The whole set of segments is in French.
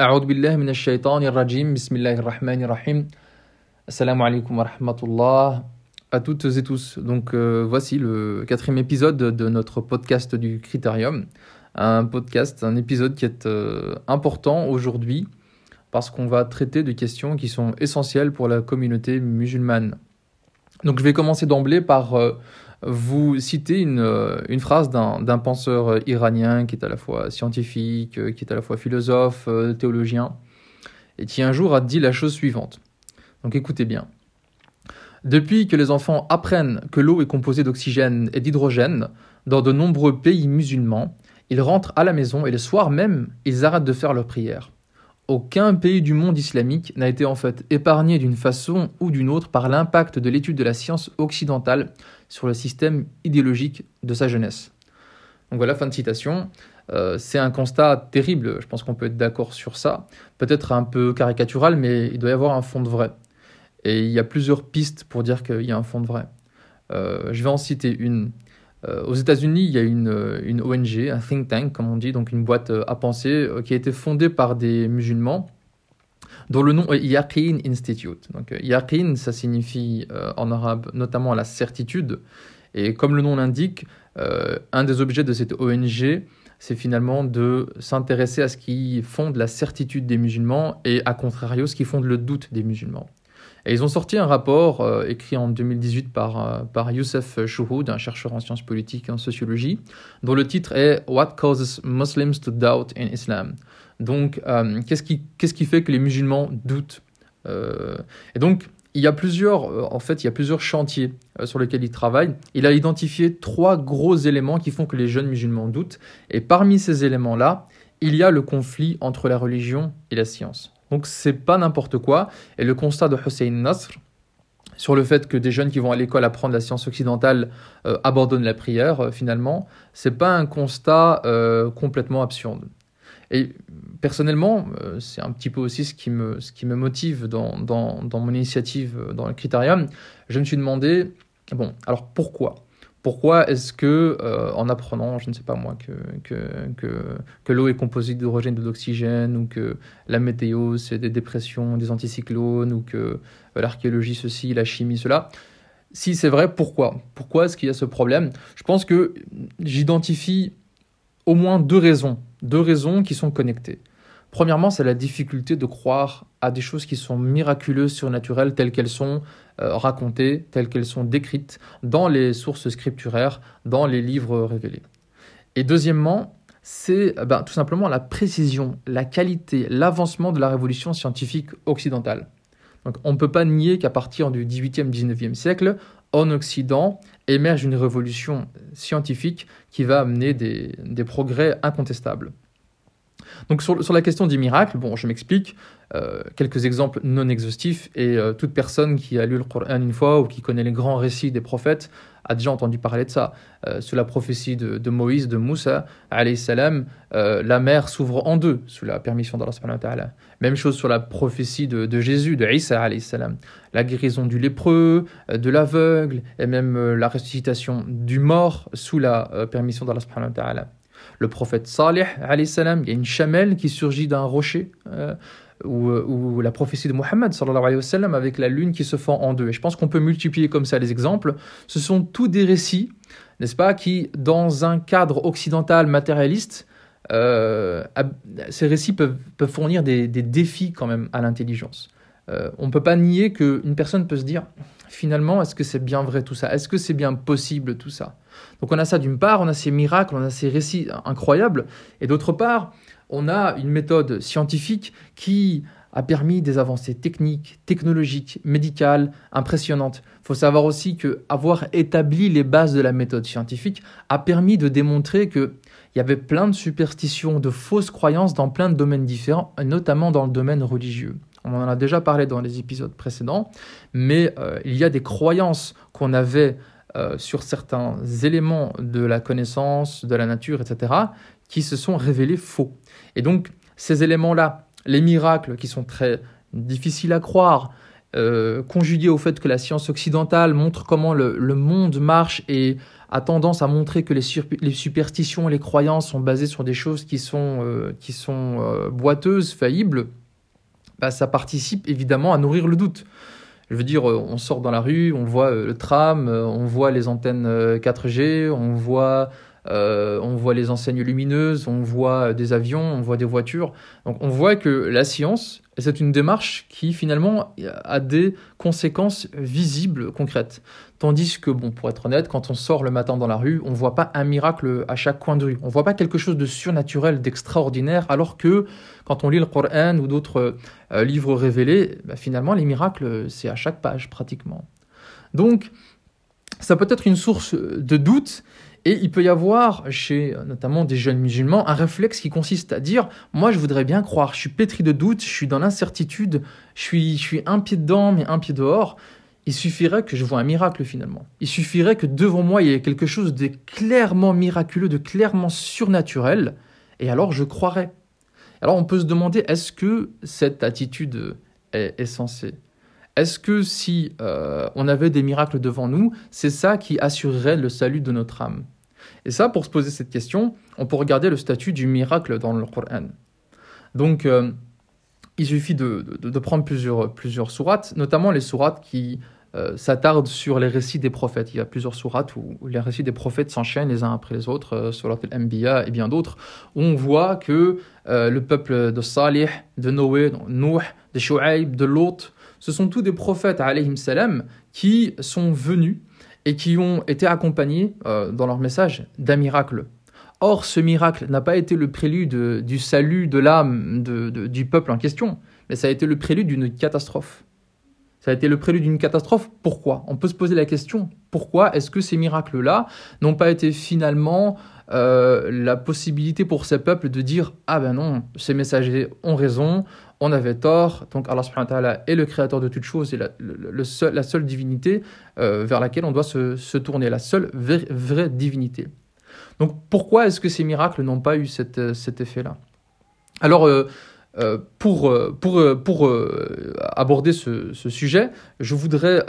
أعوذ بالله من الشيطان الرجيم بسم الله الرحمن الرحيم Assalamu alaikum wa rahmatullah à toutes et tous. Donc euh, voici le quatrième épisode de notre podcast du Critérium. Un podcast, un épisode qui est euh, important aujourd'hui parce qu'on va traiter de questions qui sont essentielles pour la communauté musulmane. Donc je vais commencer d'emblée par euh, vous citer une, euh, phrase d'un penseur iranien qui est à la fois scientifique, euh, qui est à la fois philosophe, théologien, et qui un jour a dit la chose suivante. Donc écoutez bien. Depuis que les enfants apprennent que l'eau est composée d'oxygène et d'hydrogène, dans de nombreux pays musulmans, ils rentrent à la maison et le soir même, ils arrêtent de faire leurs prières. Aucun pays du monde islamique n'a été en fait épargné d'une façon ou d'une autre par l'impact de l'étude de la science occidentale sur le système idéologique de sa jeunesse. Donc voilà, fin de citation. Euh, c'est un constat terrible, je pense qu'on peut être d'accord sur ça. Peut-être un peu caricatural, mais il doit y avoir un fond de vrai. Et il y a plusieurs pistes pour dire qu'il y a un fond de vrai. Euh, je vais en citer une. Euh, aux États-Unis, il y a une, euh, ONG, un think tank, comme on dit, donc une boîte euh, à penser, qui a été fondée par des musulmans, dont le nom est Yaqeen Institute. Donc, ça signifie en arabe notamment la certitude. Et comme le nom l'indique, un des objets de cette ONG, c'est finalement de s'intéresser à ce qui fonde la certitude des musulmans et, à contrario, ce qui fonde le doute des musulmans. Et ils ont sorti un rapport euh, écrit en 2018 par, euh, par Youssef Chouhoud, un chercheur en sciences politiques et en sociologie, dont le titre est What causes Muslims to doubt in Islam? Donc, euh, qu'est-ce qui, qui fait que les musulmans doutent Et donc, il y a plusieurs, en fait, il y a plusieurs chantiers sur lesquels il travaille. Il a identifié trois gros éléments qui font que les jeunes musulmans doutent. Et parmi ces éléments-là, il y a le conflit entre la religion et la science. Donc c'est pas n'importe quoi. Et le constat de Hussein Nasr sur le fait que des jeunes qui vont à l'école apprendre la science occidentale euh, abandonnent la prière, euh, finalement, c'est pas un constat euh, complètement absurde. Et personnellement, c'est un petit peu aussi ce qui me, motive dans, dans, dans mon initiative dans le Critérium. Je me suis demandé, bon, alors pourquoi? Pourquoi est-ce que, euh, en apprenant, je ne sais pas moi, que, que, que, l'eau est composée d'hydrogène et d'oxygène, ou que la météo, c'est des dépressions, des anticyclones, ou que euh, l'archéologie, ceci, la chimie, cela, si c'est vrai, pourquoi? Pourquoi est-ce qu'il y a ce problème? Je pense que j'identifie au moins deux raisons, deux raisons qui sont connectées. Premièrement, c'est la difficulté de croire à des choses qui sont miraculeuses, surnaturelles, telles qu'elles sont euh, racontées, telles qu'elles sont décrites dans les sources scripturaires, dans les livres révélés. Et deuxièmement, c'est eh ben, tout simplement la précision, la qualité, l'avancement de la révolution scientifique occidentale. Donc, on ne peut pas nier qu'à partir du 18e, 19e siècle, en Occident, émerge une révolution scientifique qui va amener des progrès incontestables. Donc sur, la question des miracles, bon, je m'explique, euh, quelques exemples non exhaustifs, et euh, toute personne qui a lu le Coran une fois ou qui connaît les grands récits des prophètes a déjà entendu parler de ça. Euh, sous la prophétie de, Moïse, de Moussa, salam, la mer s'ouvre en deux, sous la permission d'Allah Même chose sur la prophétie de, Jésus, de Isa salam. La guérison du lépreux, de l'aveugle, et même la ressuscitation du mort sous la permission d'Allah le prophète Salih, salam, il y a une chamelle qui surgit d'un rocher, euh, ou, la prophétie de Mohammed avec la lune qui se fend en deux. Et je pense qu'on peut multiplier comme ça les exemples. Ce sont tous des récits, n'est-ce pas, qui, dans un cadre occidental matérialiste, euh, ces récits peuvent, fournir des, défis quand même à l'intelligence. Euh, on ne peut pas nier qu'une personne peut se dire, finalement, est-ce que c'est bien vrai tout ça? Est-ce que c'est bien possible tout ça? Donc on a ça d'une part, on a ces miracles, on a ces récits incroyables, et d'autre part, on a une méthode scientifique qui a permis des avancées techniques, technologiques, médicales impressionnantes. Il faut savoir aussi que avoir établi les bases de la méthode scientifique a permis de démontrer qu'il y avait plein de superstitions, de fausses croyances dans plein de domaines différents, notamment dans le domaine religieux. On en a déjà parlé dans les épisodes précédents, mais euh, il y a des croyances qu'on avait euh, sur certains éléments de la connaissance, de la nature, etc., qui se sont révélés faux. Et donc, ces éléments-là, les miracles qui sont très difficiles à croire, euh, conjugué au fait que la science occidentale montre comment le, monde marche et a tendance à montrer que les, les, superstitions et les croyances sont basées sur des choses qui sont, qui sont boiteuses, faillibles, bah, ça participe évidemment à nourrir le doute. Je veux dire, on sort dans la rue, on voit le tram, on voit les antennes 4G, on voit euh, on voit les enseignes lumineuses, on voit des avions, on voit des voitures. Donc on voit que la science, c'est une démarche qui finalement a des conséquences visibles, concrètes. Tandis que, bon, pour être honnête, quand on sort le matin dans la rue, on ne voit pas un miracle à chaque coin de rue. On ne voit pas quelque chose de surnaturel, d'extraordinaire, alors que quand on lit le Coran ou d'autres euh, livres révélés, bah, finalement, les miracles, c'est à chaque page pratiquement. Donc, ça peut être une source de doute, et il peut y avoir chez notamment des jeunes musulmans un réflexe qui consiste à dire moi je voudrais bien croire, je suis pétri de doutes, je suis dans l'incertitude, je suis, je suis un pied dedans mais un pied dehors. Il suffirait que je vois un miracle finalement. Il suffirait que devant moi il y ait quelque chose de clairement miraculeux, de clairement surnaturel, et alors je croirais. Alors on peut se demander est-ce que cette attitude est, censée est-ce que si euh, on avait des miracles devant nous, c'est ça qui assurerait le salut de notre âme? Et ça, pour se poser cette question, on peut regarder le statut du miracle dans le Coran. Donc, euh, il suffit de, prendre plusieurs, plusieurs sourates, notamment les sourates qui euh, s'attardent sur les récits des prophètes. Il y a plusieurs sourates où, les récits des prophètes s'enchaînent les uns après les autres, sur al-Anbiya et bien d'autres, on voit que le peuple de Salih, de Noé, de Nuh, de Shu'aib, de Lot, ce sont tous des prophètes, alayhim salam, qui sont venus et qui ont été accompagnés euh, dans leur message d'un miracle. Or, ce miracle n'a pas été le prélude du salut de l'âme du peuple en question, mais ça a été le prélude d'une catastrophe. Ça a été le prélude d'une catastrophe. Pourquoi? On peut se poser la question, pourquoi est-ce que ces miracles-là n'ont pas été finalement euh, la possibilité pour ces peuples de dire Ah ben non, ces messagers ont raison, on avait tort. Donc Allah subhanahu wa est le créateur de toutes choses et la, la seule divinité euh, vers laquelle on doit se, tourner, la seule vraie, divinité. Donc pourquoi est-ce que ces miracles n'ont pas eu cet effet-là? Alors, euh, euh, pour, aborder ce, sujet, je voudrais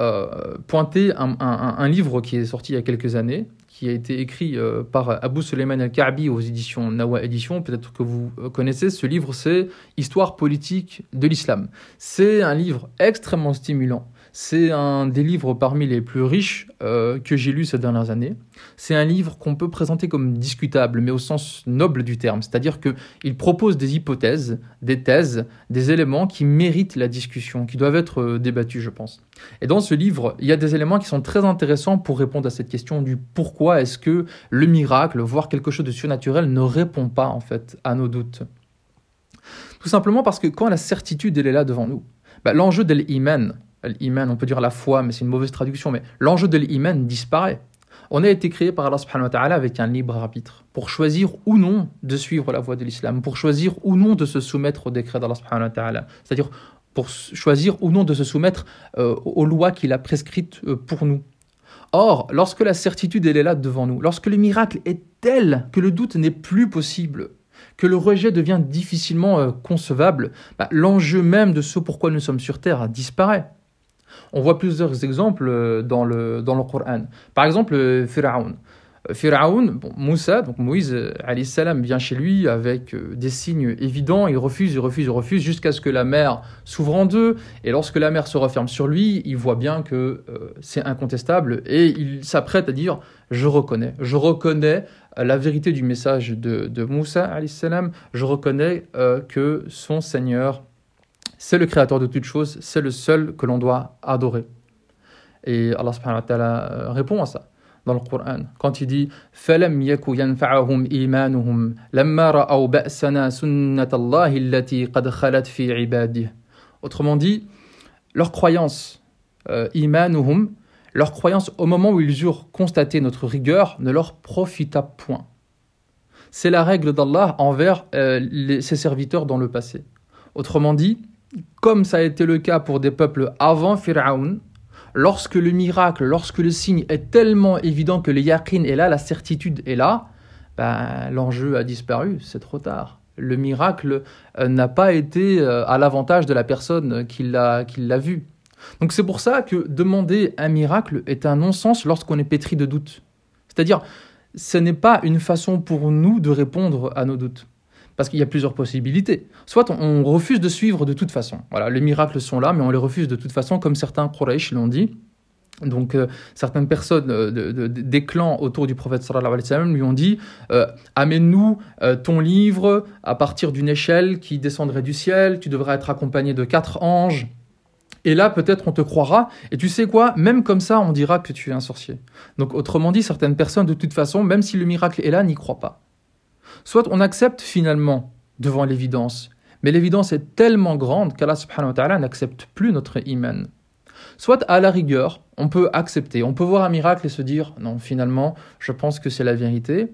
pointer un, livre qui est sorti il y a quelques années, qui a été écrit euh, par Abu Suleiman al-Ka'bi aux éditions Nawa Édition. Peut-être que vous euh, connaissez ce livre, c'est Histoire politique de l'islam. C'est un livre extrêmement stimulant c'est un des livres parmi les plus riches euh, que j'ai lus ces dernières années. C'est un livre qu'on peut présenter comme discutable, mais au sens noble du terme, c'est-à-dire qu'il propose des hypothèses, des thèses, des éléments qui méritent la discussion, qui doivent être euh, débattus, je pense. Et dans ce livre, il y a des éléments qui sont très intéressants pour répondre à cette question du pourquoi est-ce que le miracle, voire quelque chose de surnaturel, ne répond pas en fait à nos doutes. Tout simplement parce que quand la certitude est là devant nous, bah, l'enjeu de l'iman, on peut dire la foi, mais c'est une mauvaise traduction, mais l'enjeu de l'iman disparaît. On a été créé par Allah subhanahu avec un libre arbitre pour choisir ou non de suivre la voie de l'islam, pour choisir ou non de se soumettre au décret d'Allah. C'est-à-dire pour choisir ou non de se soumettre euh, aux lois qu'il a prescrites euh, pour nous. Or, lorsque la certitude est là devant nous, lorsque le miracle est tel que le doute n'est plus possible, que le rejet devient difficilement euh, concevable, bah, l'enjeu même de ce pourquoi nous sommes sur terre disparaît. On voit plusieurs exemples euh, dans le, dans le Coran. Par exemple, euh, Pharaon. Euh, Pharaon, bon, Moussa, donc Moïse salam vient chez lui avec des signes évidents, il refuse, il refuse, il refuse, jusqu'à ce que la mer s'ouvre en deux, et lorsque la mer se referme sur lui, il voit bien que c'est incontestable, et il s'apprête à dire, je reconnais, je reconnais la vérité du message de, de Moussa, salam, je reconnais que son Seigneur c'est le créateur de toutes choses, c'est le seul que l'on doit adorer. Et Allah subhanahu wa ta'ala euh, répond à ça dans le Coran quand il dit فَلَمْ يَكُ يَنْفَعَهُمْ إِيمَانُهُمْ لَمَّا رَأَوْا بَأْسَنَا سُنَّةَ اللَّهِ الَّتِي قَدْ خَلَتْ فِي عِبَادِهِ Autrement dit, leur croyance, euh, imanuhum, leur croyance au moment où ils eurent constaté notre rigueur ne leur profita point. C'est la règle d'Allah envers euh, ses serviteurs dans le passé. Autrement dit, comme ça a été le cas pour des peuples avant Pharaon, lorsque le miracle, lorsque le signe est tellement évident que le yaqin est là, la certitude est là, ben, l'enjeu a disparu, c'est trop tard. Le miracle euh, n'a pas été euh, à l'avantage de la personne qui l'a vu. Donc c'est pour ça que demander un miracle est un non-sens lorsqu'on est pétri de doutes. C'est-à-dire, ce n'est pas une façon pour nous de répondre à nos doutes. Parce qu'il y a plusieurs possibilités. Soit on refuse de suivre de toute façon. Voilà, les miracles sont là, mais on les refuse de toute façon, comme certains Quraysh l'ont dit. Donc, euh, certaines personnes euh, des clans autour du prophète sallallahu alayhi sallam lui ont dit euh, Amène-nous ton livre à partir d'une échelle qui descendrait du ciel, tu devras être accompagné de quatre anges. Et là, peut-être on te croira. Et tu sais quoi? Même comme ça, on dira que tu es un sorcier. Donc, autrement dit, certaines personnes, de toute façon, même si le miracle est là, n'y croient pas. Soit on accepte finalement devant l'évidence, mais l'évidence est tellement grande qu'Allah n'accepte plus notre iman. Soit à la rigueur, on peut accepter, on peut voir un miracle et se dire non, finalement, je pense que c'est la vérité.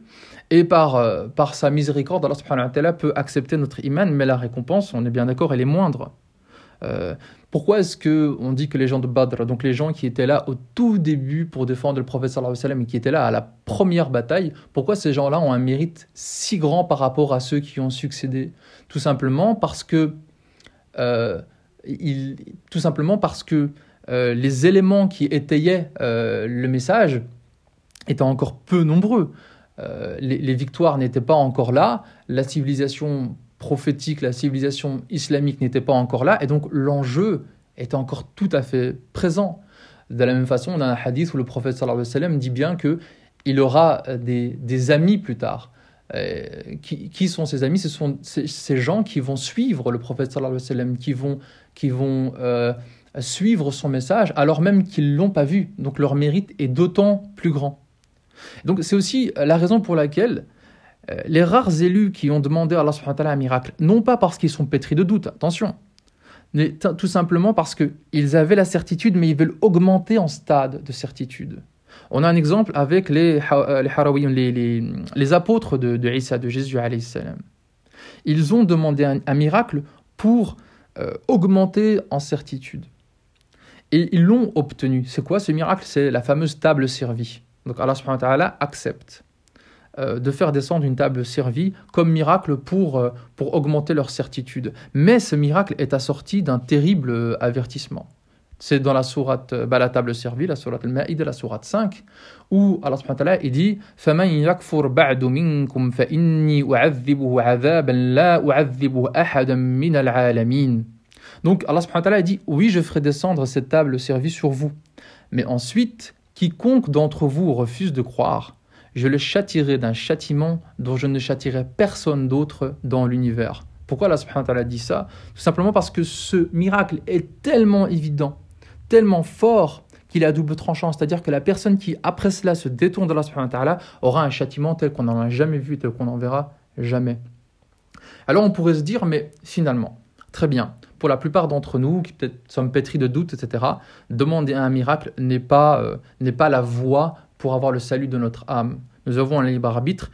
Et par, euh, par sa miséricorde, Allah subhanahu peut accepter notre iman, mais la récompense, on est bien d'accord, elle est moindre. Euh, pourquoi est-ce que on dit que les gens de Badr, donc les gens qui étaient là au tout début pour défendre le prophète sallallahu et qui étaient là à la première bataille, pourquoi ces gens-là ont un mérite si grand par rapport à ceux qui ont succédé? Tout simplement parce que euh, tout simplement parce que euh, les éléments qui étayaient le message étaient encore peu nombreux. Les, victoires n'étaient pas encore là, la civilisation prophétique, la civilisation islamique n'était pas encore là, et donc l'enjeu était encore tout à fait présent. De la même façon, on a un hadith où le prophète alayhi dit bien que il aura des, amis plus tard. qui, sont ces amis? Ce sont ces, gens qui vont suivre le prophète alayhi qui vont, qui vont suivre son message alors même qu'ils ne l'ont pas vu. Donc leur mérite est d'autant plus grand. Donc c'est aussi la raison pour laquelle euh, les rares élus qui ont demandé à Allah subhanahu un miracle, non pas parce qu'ils sont pétris de doute, attention, mais tout simplement parce qu'ils avaient la certitude, mais ils veulent augmenter en stade de certitude. On a un exemple avec les, euh, les, les, les, apôtres de, de Isa, de Jésus. Ils ont demandé un, miracle pour euh, augmenter en certitude. Et ils l'ont obtenu. C'est quoi ce miracle? C'est la fameuse table servie. Donc Allah subhanahu wa ta'ala accepte euh, de faire descendre une table servie comme miracle pour, euh, pour augmenter leur certitude. Mais ce miracle est assorti d'un terrible euh, avertissement. C'est dans la sourate, bah, la table servie, la sourate al-Ma'id, la sourate 5, où Allah subhanahu wa ta'ala il dit فَمَنْ يَكْفُرْ بَعْدُ مِنْكُمْ فَإِنِّي أُعَذِّبُهُ عَذَابًا لَا أُعَذِّبُهُ أَحَدًا مِنَ الْعَالَمِينَ donc Allah subhanahu wa ta'ala dit Oui, je ferai descendre cette table servie sur vous. Mais ensuite, quiconque d'entre vous refuse de croire, je le châtirai d'un châtiment dont je ne châtirai personne d'autre dans l'univers. Pourquoi Allah subhanahu dit ça? Tout simplement parce que ce miracle est tellement évident, tellement fort qu'il est à double tranchant. C'est-à-dire que la personne qui, après cela, se détourne de subhanahu wa aura un châtiment tel qu'on n'en a jamais vu, tel qu'on n'en verra jamais. Alors on pourrait se dire, mais finalement, très bien, pour la plupart d'entre nous, qui peut-être sommes pétris de doutes, etc., demander un miracle n'est pas, euh, n'est pas la voie pour avoir le salut de notre âme. Nous avons un libre arbitre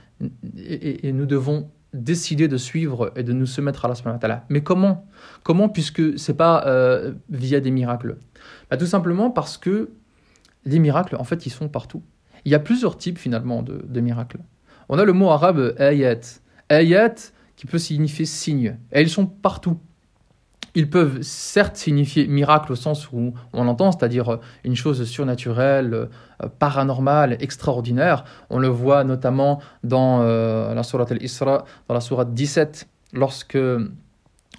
et, nous devons décider de suivre et de nous soumettre à la subhanahu Mais comment? Comment puisque c'est pas euh, via des miracles? Bah, Tout simplement parce que les miracles, en fait, ils sont partout. Il y a plusieurs types finalement de, de miracles. On a le mot arabe ayat. Ayat qui peut signifier signe. Et ils sont partout ils peuvent certes signifier miracle au sens où on l'entend, c'est-à-dire une chose surnaturelle, euh, paranormale, extraordinaire. On le voit notamment dans euh, la sourate Al-Isra, dans la sourate 17, lorsque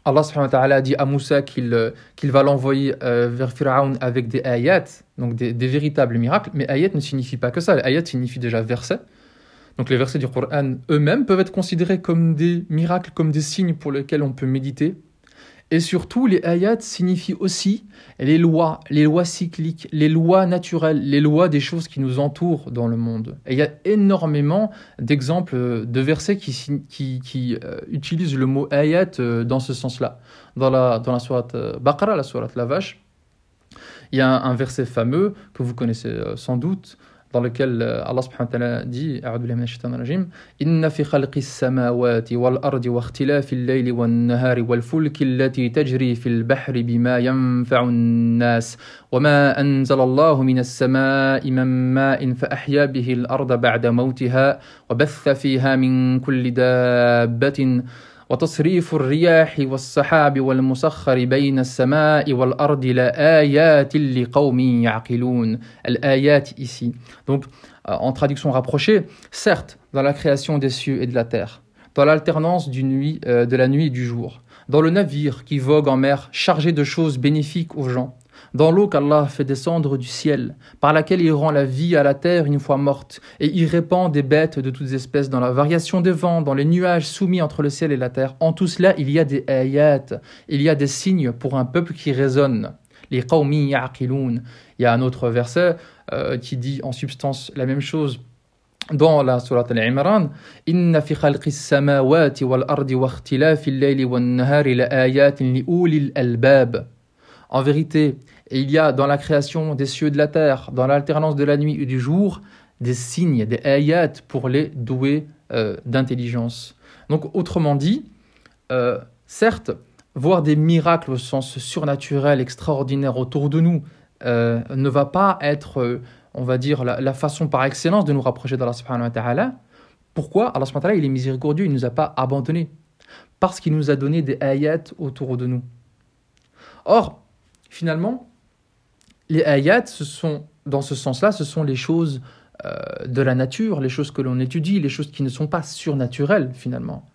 Allah subhanahu wa ta'ala dit à Moussa qu'il euh, qu'il va l'envoyer vers Pharaon avec des ayats, donc des, des, véritables miracles. Mais ayat ne signifie pas que ça. Ayat signifie déjà verset. Donc les versets du Coran eux-mêmes peuvent être considérés comme des miracles, comme des signes pour lesquels on peut méditer, et surtout, les ayats signifient aussi les lois, les lois cycliques, les lois naturelles, les lois des choses qui nous entourent dans le monde. Et il y a énormément d'exemples de versets qui, euh, utilisent le mot ayat euh, dans ce sens-là. Dans la, dans la sourate euh, Baqarah, la sourate la vache, il y a un verset fameux que vous connaissez sans doute, dans lequel Allah subhanahu wa ta'ala dit A'udhu billahi minash shaitani rajim Inna fi khalqi as-samawati wal ardi wa ikhtilafi al-layli wan nahari wal fulki allati tajri fil bahri bima yanfa'u an-nas wa ma anzala Allahu وما أنزل الله من fa ahya bihi al-ardha ba'da بعد wa batha fiha min kulli dabbatin وتصريف الرياح والسحاب والمسخر بين السماء والأرض لآيات لقوم يعقلون الآيات ici donc euh, en traduction rapprochée certes dans la création des cieux et de la terre dans l'alternance du nuit, euh, de la nuit et du jour dans le navire qui vogue en mer chargé de choses bénéfiques aux gens dans l'eau qu'Allah fait descendre du ciel, par laquelle il rend la vie à la terre une fois morte, et il répand des bêtes de toutes espèces dans la variation des vents, dans les nuages soumis entre le ciel et la terre. En tout cela, il y a des ayat, il y a des signes pour un peuple qui raisonne. Les qawmi ya'qiloun. Il y a un autre verset euh, qui dit en substance la même chose dans la sourate Al-Imran, Inna fi khalqis samawati wal ardi wa al-layli wan la ayatin albab. En vérité, il y a dans la création des cieux et de la terre, dans l'alternance de la nuit et du jour, des signes, des ayats pour les doués euh, d'intelligence. Donc, autrement dit, euh, certes, voir des miracles au sens surnaturel, extraordinaire autour de nous, euh, ne va pas être, on va dire, la, façon par excellence de nous rapprocher d'Allah subhanahu wa ta'ala. Pourquoi? Allah subhanahu wa ta'ala, il est miséricordieux, il ne nous a pas abandonnés. Parce qu'il nous a donné des ayats autour de nous. Or, finalement, les ayats, ce sont, dans ce sens-là, ce sont les choses euh, de la nature, les choses que l'on étudie, les choses qui ne sont pas surnaturelles finalement.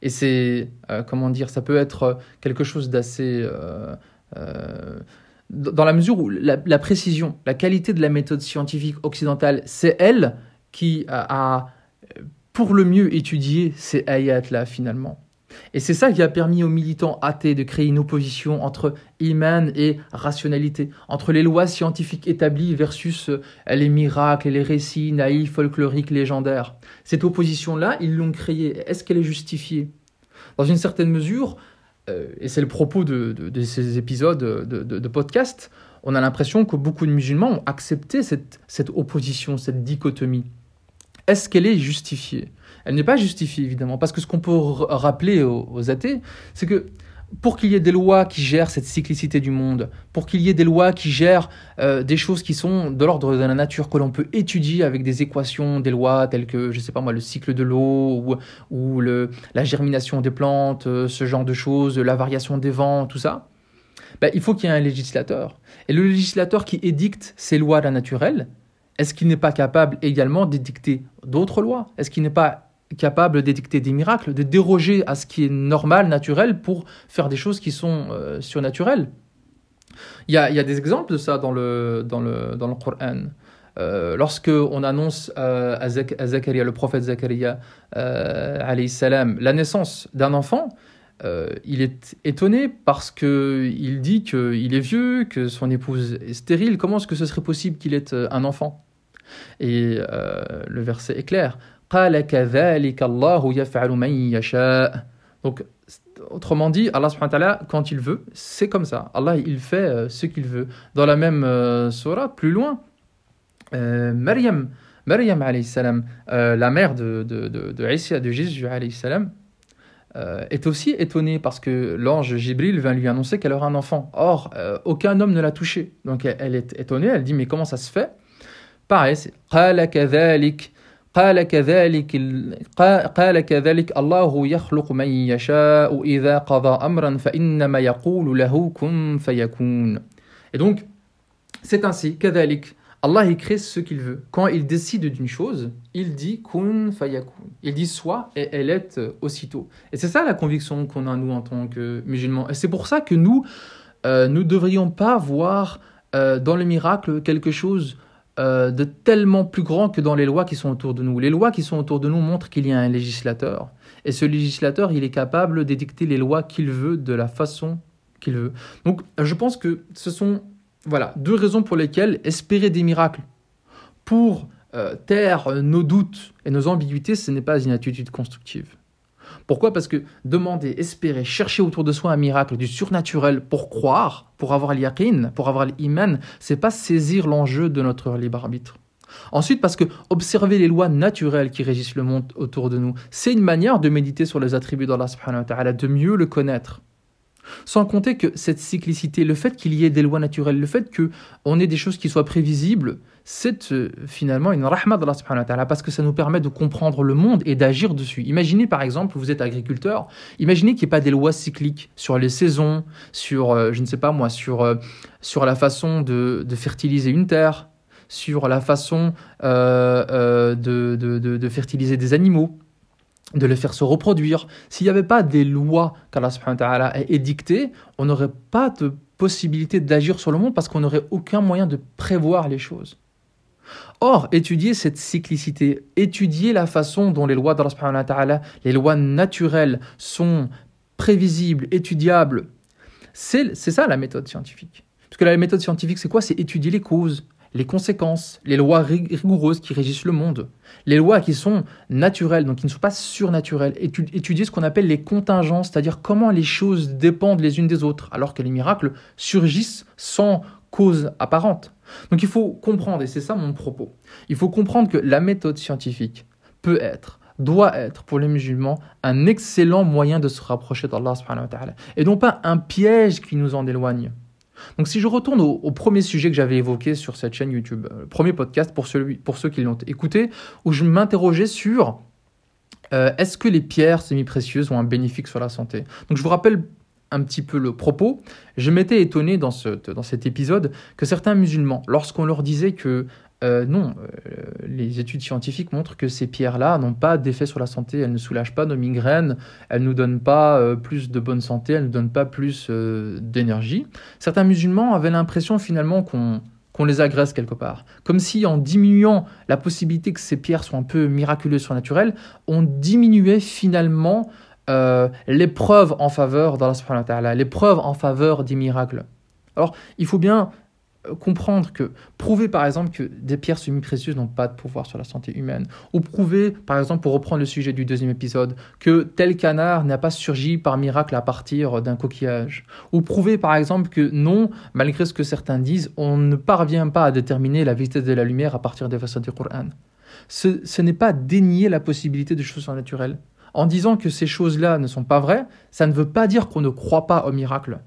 Et c'est, euh, comment dire, ça peut être quelque chose d'assez... Euh, dans la mesure où la, la, précision, la qualité de la méthode scientifique occidentale, c'est elle qui a, pour le mieux étudié ces ayats-là finalement. Et c'est ça qui a permis aux militants athées de créer une opposition entre iman et rationalité, entre les lois scientifiques établies versus euh, les miracles et les récits naïfs, folkloriques, légendaires. Cette opposition-là, ils l'ont créée. Est-ce qu'elle est justifiée? Dans une certaine mesure, euh, et c'est le propos de, ces épisodes de, podcast, on a l'impression que beaucoup de musulmans ont accepté cette opposition, cette dichotomie. Est-ce qu'elle est justifiée? Elle n'est pas justifiée, évidemment. Parce que ce qu'on peut rappeler aux, athées, c'est que pour qu'il y ait des lois qui gèrent cette cyclicité du monde, pour qu'il y ait des lois qui gèrent euh, des choses qui sont de l'ordre de la nature, que l'on peut étudier avec des équations, des lois telles que, je ne sais pas moi, le cycle de l'eau ou, le, la germination des plantes, euh, ce genre de choses, la variation des vents, tout ça, ben, il faut qu'il y ait un législateur. Et le législateur qui édicte ces lois naturelles, est-ce qu'il n'est pas capable également d'édicter d'autres lois? Est-ce qu'il n'est pas capable d'édicter des miracles, de déroger à ce qui est normal, naturel, pour faire des choses qui sont euh, surnaturelles. Il y, a, des exemples de ça dans le, dans le, dans Coran. Euh, lorsque on annonce euh, à, Zakaria, le prophète Zakaria, euh, salam, la naissance d'un enfant, il est étonné parce que il dit qu'il est vieux, que son épouse est stérile. Comment est-ce que ce serait possible qu'il ait un enfant? Et le verset est clair. Donc, autrement dit, Allah quand il veut, c'est comme ça. Allah, il fait euh, ce qu'il veut. Dans la même euh, surah, plus loin, euh, Maryam, Maryam euh, la mère de, de, de, de Jésus est aussi étonnée parce que l'ange Jibril vient lui annoncer qu'elle aura un enfant. Or, aucun homme ne l'a touché. Donc, elle, elle, est étonnée, elle dit, mais comment ça se fait? Pareil, c'est قال كذلك قال كذلك الله يخلق من يشاء إذا قضى أمرا فإنما يقول له كن فيكون Et donc, c'est ainsi, كذلك Allah il crée ce qu'il veut. Quand il décide d'une chose, il dit kun fayakun. Il dit soit et elle est aussitôt. Et c'est ça la conviction qu'on a nous en tant que musulmans. Et c'est pour ça que nous, euh, nous ne devrions pas voir euh, dans le miracle quelque chose euh, de tellement plus grand que dans les lois qui sont autour de nous. Les lois qui sont autour de nous montrent qu'il y a un législateur. Et ce législateur, il est capable d'édicter les lois qu'il veut de la façon qu'il veut. Donc je pense que ce sont voilà, deux raisons pour lesquelles espérer des miracles pour euh, taire nos doutes et nos ambiguïtés, ce n'est pas une attitude constructive. Pourquoi? Parce que demander, espérer, chercher autour de soi un miracle, du surnaturel pour croire, pour avoir l'iman, pour avoir l'iman, c'est pas saisir l'enjeu de notre libre arbitre. Ensuite, parce que observer les lois naturelles qui régissent le monde autour de nous, c'est une manière de méditer sur les attributs d'Allah subhanahu de mieux le connaître. Sans compter que cette cyclicité, le fait qu'il y ait des lois naturelles, le fait qu'on ait des choses qui soient prévisibles, c'est euh, finalement une rahma d'Allah subhanahu wa parce que ça nous permet de comprendre le monde et d'agir dessus. Imaginez par exemple, vous êtes agriculteur, imaginez qu'il n'y ait pas des lois cycliques sur les saisons, sur, euh, je ne sais pas moi, sur, euh, sur la façon de, fertiliser une terre, sur la façon de, fertiliser des animaux de les faire se reproduire. S'il n'y avait pas des lois qu'Allah subhanahu wa a édictées, on n'aurait pas de possibilité d'agir sur le monde parce qu'on n'aurait aucun moyen de prévoir les choses. Or, étudier cette cyclicité, étudier la façon dont les lois d'Allah, les lois naturelles sont prévisibles, étudiables, c'est ça la méthode scientifique. Parce que la méthode scientifique, c'est quoi? C'est étudier les causes, les conséquences, les lois rigoureuses qui régissent le monde, les lois qui sont naturelles, donc qui ne sont pas surnaturelles, étudier ce qu'on appelle les contingences, c'est-à-dire comment les choses dépendent les unes des autres, alors que les miracles surgissent sans cause apparente. Donc il faut comprendre, et c'est ça mon propos, il faut comprendre que la méthode scientifique peut être, doit être pour les musulmans un excellent moyen de se rapprocher d'Allah et non pas un piège qui nous en éloigne. Donc si je retourne au, premier sujet que j'avais évoqué sur cette chaîne YouTube, le euh, premier podcast pour, pour ceux qui l'ont écouté, où je m'interrogeais sur euh, est-ce que les pierres semi-précieuses ont un bénéfice sur la santé? Donc je vous rappelle un petit peu le propos, je m'étais étonné dans, ce, dans cet épisode que certains musulmans, lorsqu'on leur disait que euh, non, euh, les études scientifiques montrent que ces pierres-là n'ont pas d'effet sur la santé, elles ne soulagent pas nos migraines, elles ne nous donnent pas euh, plus de bonne santé, elles ne nous donnent pas plus d'énergie. Certains musulmans avaient l'impression finalement qu'on qu'on les agresse quelque part. Comme si en diminuant la possibilité que ces pierres soient un peu miraculeuses, surnaturelles, on diminuait finalement euh, l'épreuve en faveur d'Allah subhanahu wa ta'ala, l'épreuve en faveur des miracles. Alors, il faut bien euh, comprendre que prouver par exemple que des pierres semi-précieuses n'ont pas de pouvoir sur la santé humaine, ou prouver par exemple, pour reprendre le sujet du deuxième épisode, que tel canard n'a pas surgi par miracle à partir d'un coquillage, ou prouver par exemple que non, malgré ce que certains disent, on ne parvient pas à déterminer la vitesse de la lumière à partir des versets du Coran. Ce, ce n'est pas dénier la possibilité de choses surnaturelles en disant que ces choses-là ne sont pas vraies, ça ne veut pas dire qu'on ne croit pas au miracle.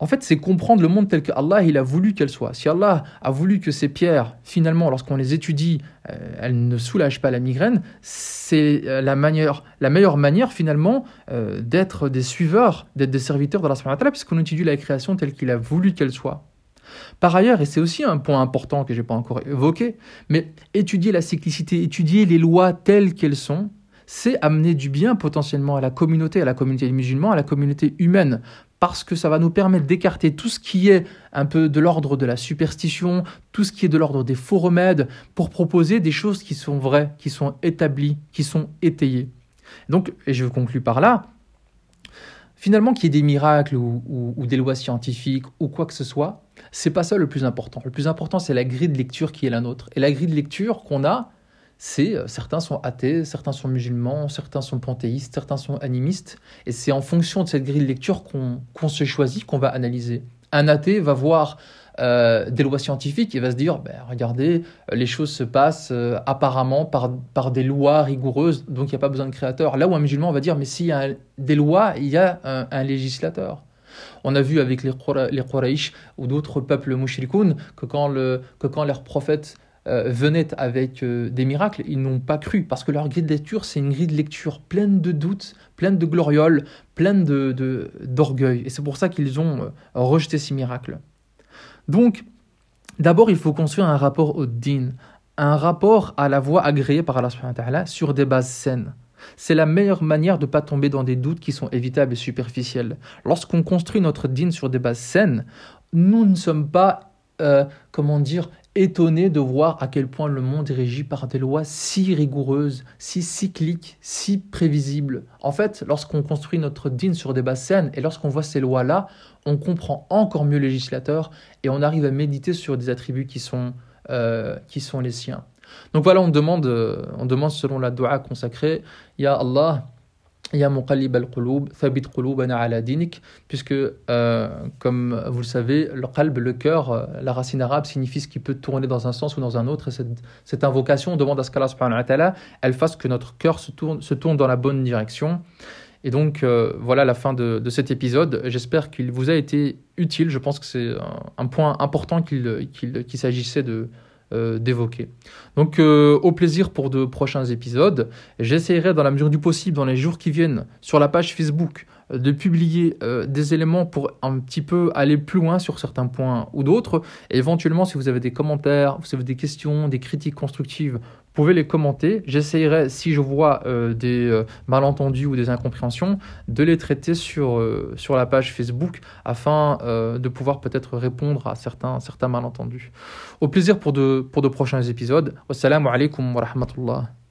En fait, c'est comprendre le monde tel que Allah il a voulu qu'elle soit. Si Allah a voulu que ces pierres, finalement, lorsqu'on les étudie, euh, elles ne soulagent pas la migraine, c'est euh, la, manière, la meilleure manière, finalement, euh, d'être des suiveurs, d'être des serviteurs de Allah, puisqu'on étudie la création telle qu'il a voulu qu'elle soit. Par ailleurs, et c'est aussi un point important que je n'ai pas encore évoqué, mais étudier la cyclicité, étudier les lois telles qu'elles sont, c'est amener du bien potentiellement à la communauté, à la communauté des musulmans, à la communauté humaine, parce que ça va nous permettre d'écarter tout ce qui est un peu de l'ordre de la superstition, tout ce qui est de l'ordre des faux remèdes, pour proposer des choses qui sont vraies, qui sont établies, qui sont étayées. Donc, et je conclue par là, finalement qu'il y ait des miracles ou, ou, des lois scientifiques ou quoi que ce soit, c'est pas ça le plus important. Le plus important, c'est la grille de lecture qui est la nôtre. Et la grille de lecture qu'on a, c'est euh, certains sont athées, certains sont musulmans, certains sont panthéistes, certains sont animistes, et c'est en fonction de cette grille de lecture qu'on se choisit, qu'on va analyser. Un athée va voir euh, des lois scientifiques et va se dire, ben, regardez, euh, les choses se passent apparemment par, par des lois rigoureuses, donc il n'y a pas besoin de créateur. Là où un musulman va dire, mais s'il y a des lois, il y a un, législateur. On a vu avec les, ou d'autres peuples mouchrikoun que quand, le, que quand leurs prophètes euh, venaient avec euh, des miracles, ils n'ont pas cru, parce que leur grille de lecture, c'est une grille de lecture pleine de doutes, pleine de glorioles, pleine d'orgueil. De, et c'est pour ça qu'ils ont euh, rejeté ces miracles. Donc, d'abord, il faut construire un rapport au din, un rapport à la voie agréée par Allah sur des bases saines. C'est la meilleure manière de ne pas tomber dans des doutes qui sont évitables et superficiels. Lorsqu'on construit notre din sur des bases saines, nous ne sommes pas, comment dire, étonné de voir à quel point le monde est régi par des lois si rigoureuses, si cycliques, si prévisibles. En fait, lorsqu'on construit notre dîne sur des bases saines et lorsqu'on voit ces lois-là, on comprend encore mieux le législateur et on arrive à méditer sur des attributs qui sont, euh, qui sont les siens. Donc voilà, on demande, euh, on demande selon la dua consacrée, Ya Allah, Ya muqallib al-qulub, qulubana puisque, euh, comme vous le savez, le qalb, le cœur, euh, la racine arabe signifie ce qui peut tourner dans un sens ou dans un autre. Et cette, invocation demande à ce qu'Allah elle fasse que notre cœur se tourne, se tourne dans la bonne direction. Et donc voilà la fin de, de cet épisode. J'espère qu'il vous a été utile. Je pense que c'est un, point important qu'il qu'il s'agissait de, euh, d'évoquer. Donc euh, au plaisir pour de prochains épisodes. J'essaierai dans la mesure du possible dans les jours qui viennent sur la page Facebook de publier des éléments pour un petit peu aller plus loin sur certains points ou d'autres. Éventuellement si vous avez des commentaires, vous avez des questions, des critiques constructives pouvez les commenter. J'essayerai, si je vois euh, des euh, malentendus ou des incompréhensions, de les traiter sur, euh, sur la page Facebook afin de pouvoir peut-être répondre à certains, certains malentendus. Au plaisir pour de, pour de prochains épisodes. Wassalamu alaikum wa rahmatullah.